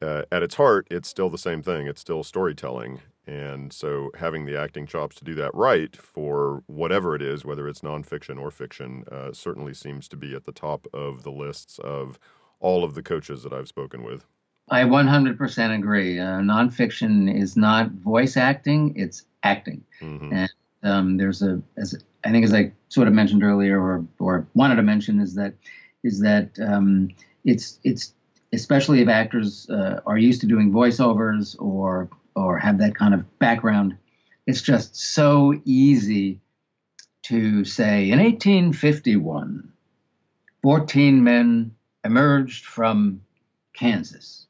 uh, at its heart, it's still the same thing. It's still storytelling, and so having the acting chops to do that right for whatever it is, whether it's nonfiction or fiction, uh, certainly seems to be at the top of the lists of all of the coaches that I've spoken with. I 100% agree. Uh, nonfiction is not voice acting; it's acting. hmm And um, there's a, as I think, as I sort of mentioned earlier, or or wanted to mention, is that is that um, it's it's especially if actors uh, are used to doing voiceovers or or have that kind of background, it's just so easy to say in 1851, 14 men emerged from Kansas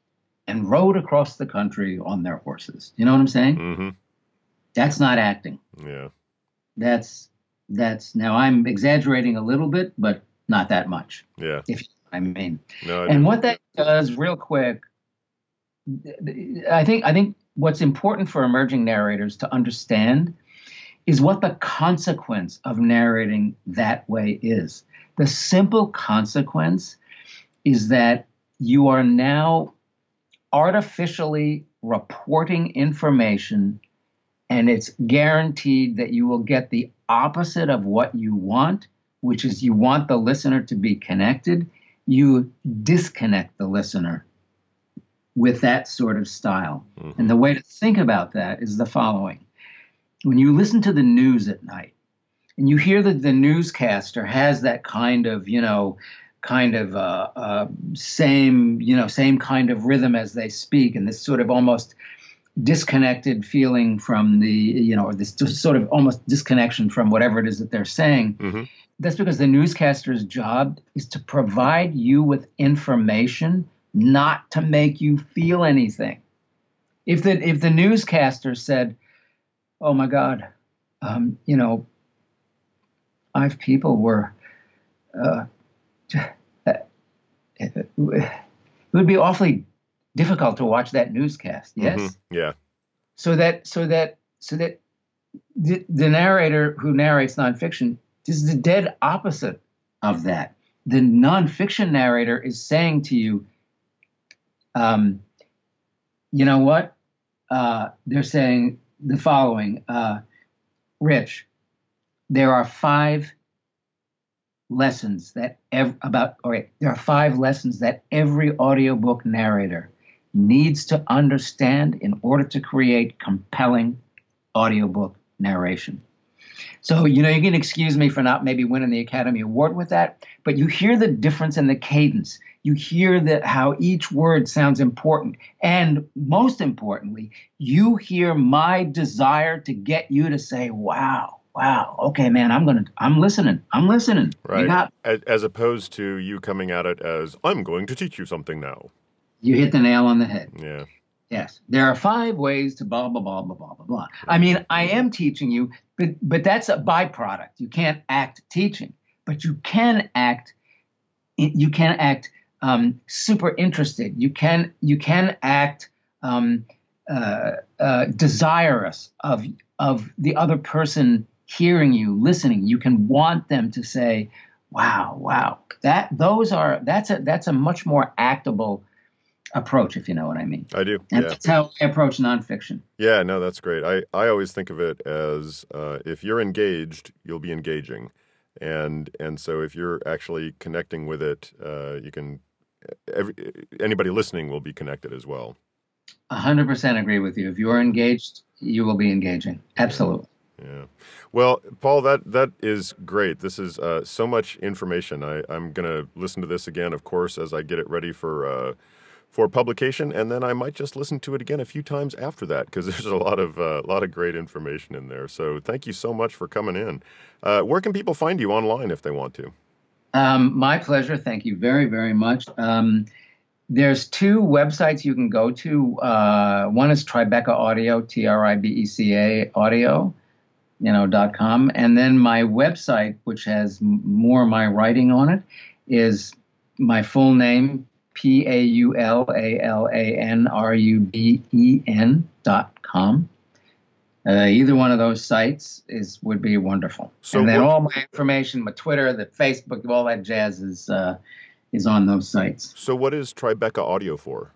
and rode across the country on their horses. You know what I'm saying? hmm That's not acting. Yeah. That's that's now I'm exaggerating a little bit, but not that much. Yeah. If I mean, No. I and what that does, real quick, I think I think what's important for emerging narrators to understand is what the consequence of narrating that way is. The simple consequence is that you are now artificially reporting information and it's guaranteed that you will get the opposite of what you want, which is you want the listener to be connected. You disconnect the listener with that sort of style. Mm-hmm. And the way to think about that is the following when you listen to the news at night and you hear that the newscaster has that kind of, you know, kind of uh, uh, same, you know, same kind of rhythm as they speak, and this sort of almost disconnected feeling from the, you know, or this sort of almost disconnection from whatever it is that they're saying. Mm-hmm. That's because the newscaster's job is to provide you with information, not to make you feel anything. If the if the newscaster said, "Oh my God, um, you know, five people were uh, it would be awfully difficult to watch that newscast. Yes. Mm-hmm. Yeah. So that so that so that the, the narrator who narrates nonfiction is the dead opposite of that. The nonfiction narrator is saying to you, um, you know what? Uh, they're saying the following, uh, Rich. There are five lessons that ev- about all right there are five lessons that every audiobook narrator needs to understand in order to create compelling audiobook narration. So you know you can excuse me for not maybe winning the academy award with that but you hear the difference in the cadence. You hear that how each word sounds important. And most importantly you hear my desire to get you to say wow wow, okay, man, I'm gonna, I'm listening, I'm listening. Right. Got, as, as, opposed to you coming at it as, I'm going to teach you something now. You hit the nail on the head. Yeah. Yes, there are five ways to blah blah blah blah blah blah blah. I mean, I am teaching you, but but that's a byproduct. You can't act teaching, but you can act. You can act um, super interested. You can you can act um, uh, uh, desirous of of the other person hearing you, listening. You can want them to say, "Wow, wow." That those are that's a that's a much more actable approach, if you know what I mean. I do. And yeah. that's how I approach nonfiction. Yeah, no, that's great. I, I always think of it as uh, if you're engaged, you'll be engaging, and and so if you're actually connecting with it, uh, you can. Every, anybody listening will be connected as well. A hundred percent agree with you. If you're engaged, you will be engaging. Absolutely. Yeah. Well, Paul, that that is great. This is uh, so much information. I, I'm going to listen to this again, of course, as I get it ready for uh, for publication, and then I might just listen to it again a few times after that because there's a lot of a uh, lot of great information in there. So, thank you so much for coming in. Uh, where can people find you online if they want to? Um, my pleasure. Thank you very very much. Um, there's two websites you can go to. Uh, one is Tribeca Audio, T R I B E C A Audio you know, dot com. And then my website, which has more of my writing on it, is my full name, P A U L A L A N R U B E N dot com. Uh, either one of those sites is would be wonderful. So and then what, all my information, my Twitter, the Facebook, all that jazz is uh, is on those sites. So what is Tribeca Audio for?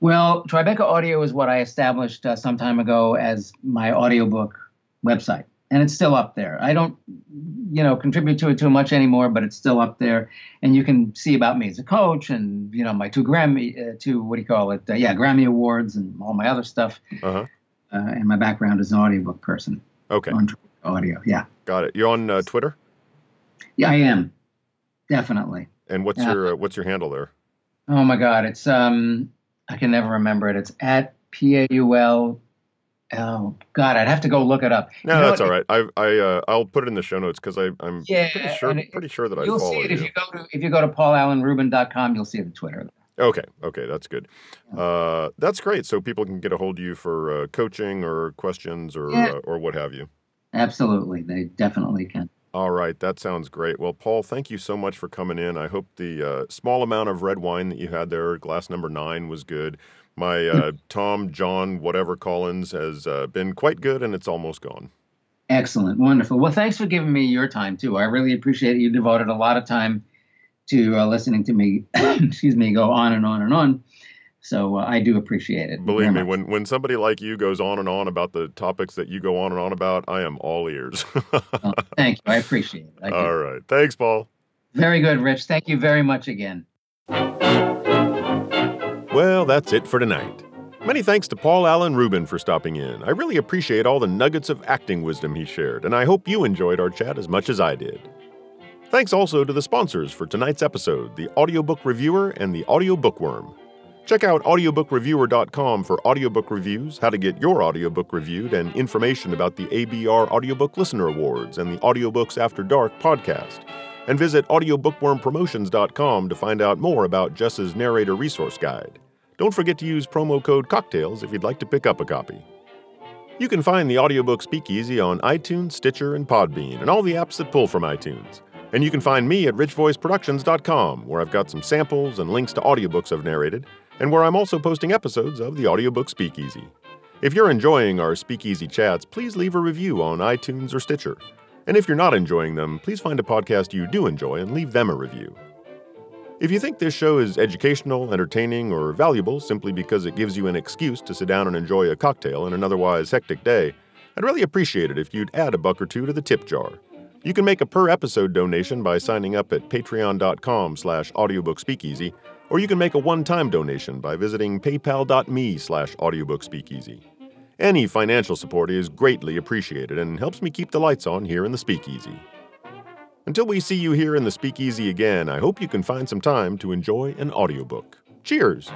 Well, Tribeca Audio is what I established uh, some time ago as my audiobook website and it's still up there. I don't, you know, contribute to it too much anymore, but it's still up there, and you can see about me as a coach, and you know, my two Grammy, uh, two what do you call it? Uh, yeah, Grammy awards, and all my other stuff. Uh-huh. Uh, and my background is an audiobook person. Okay. On audio, yeah. Got it. You're on uh, Twitter. Yeah, I am. Definitely. And what's your uh, what's your handle there? Oh my God, it's um, I can never remember it. It's at P A U L Oh God, I'd have to go look it up. No, you know, that's all right. I I uh, I'll put it in the show notes because I'm yeah, pretty sure it, pretty sure that I you'll follow see it you. if you go to if you go to paulalanruben.com, you'll see the Twitter. Okay, okay, that's good. Uh, that's great. So people can get a hold of you for uh, coaching or questions or yeah. uh, or what have you. Absolutely, they definitely can. All right, that sounds great. Well, Paul, thank you so much for coming in. I hope the uh, small amount of red wine that you had there, glass number nine, was good. My uh, Tom, John, whatever Collins has uh, been quite good, and it's almost gone. Excellent, wonderful. Well, thanks for giving me your time too. I really appreciate it. You devoted a lot of time to uh, listening to me, excuse me, go on and on and on. So uh, I do appreciate it. Believe me, when when somebody like you goes on and on about the topics that you go on and on about, I am all ears. oh, thank you. I appreciate it. I all right. Thanks, Paul. Very good, Rich. Thank you very much again. Well, that's it for tonight. Many thanks to Paul Alan Ruben for stopping in. I really appreciate all the nuggets of acting wisdom he shared, and I hope you enjoyed our chat as much as I did. Thanks also to the sponsors for tonight's episode, the Audiobook Reviewer and the Audio Bookworm. Check out audiobookreviewer.com for audiobook reviews, how to get your audiobook reviewed, and information about the ABR Audiobook Listener Awards and the Audiobooks After Dark podcast. And visit audiobookwormpromotions.com to find out more about Jess's narrator resource guide. Don't forget to use promo code COCKTAILS if you'd like to pick up a copy. You can find the audiobook Speakeasy on iTunes, Stitcher, and Podbean, and all the apps that pull from iTunes. And you can find me at richvoiceproductions.com, where I've got some samples and links to audiobooks I've narrated, and where I'm also posting episodes of the audiobook Speakeasy. If you're enjoying our Speakeasy chats, please leave a review on iTunes or Stitcher. And if you're not enjoying them, please find a podcast you do enjoy and leave them a review. If you think this show is educational, entertaining, or valuable simply because it gives you an excuse to sit down and enjoy a cocktail in an otherwise hectic day, I'd really appreciate it if you'd add a buck or two to the tip jar. You can make a per episode donation by signing up at patreon.com slash audiobookspeakeasy or you can make a one-time donation by visiting paypal.me slash audiobookspeakeasy. Any financial support is greatly appreciated and helps me keep the lights on here in the Speakeasy. Until we see you here in the Speakeasy again, I hope you can find some time to enjoy an audiobook. Cheers!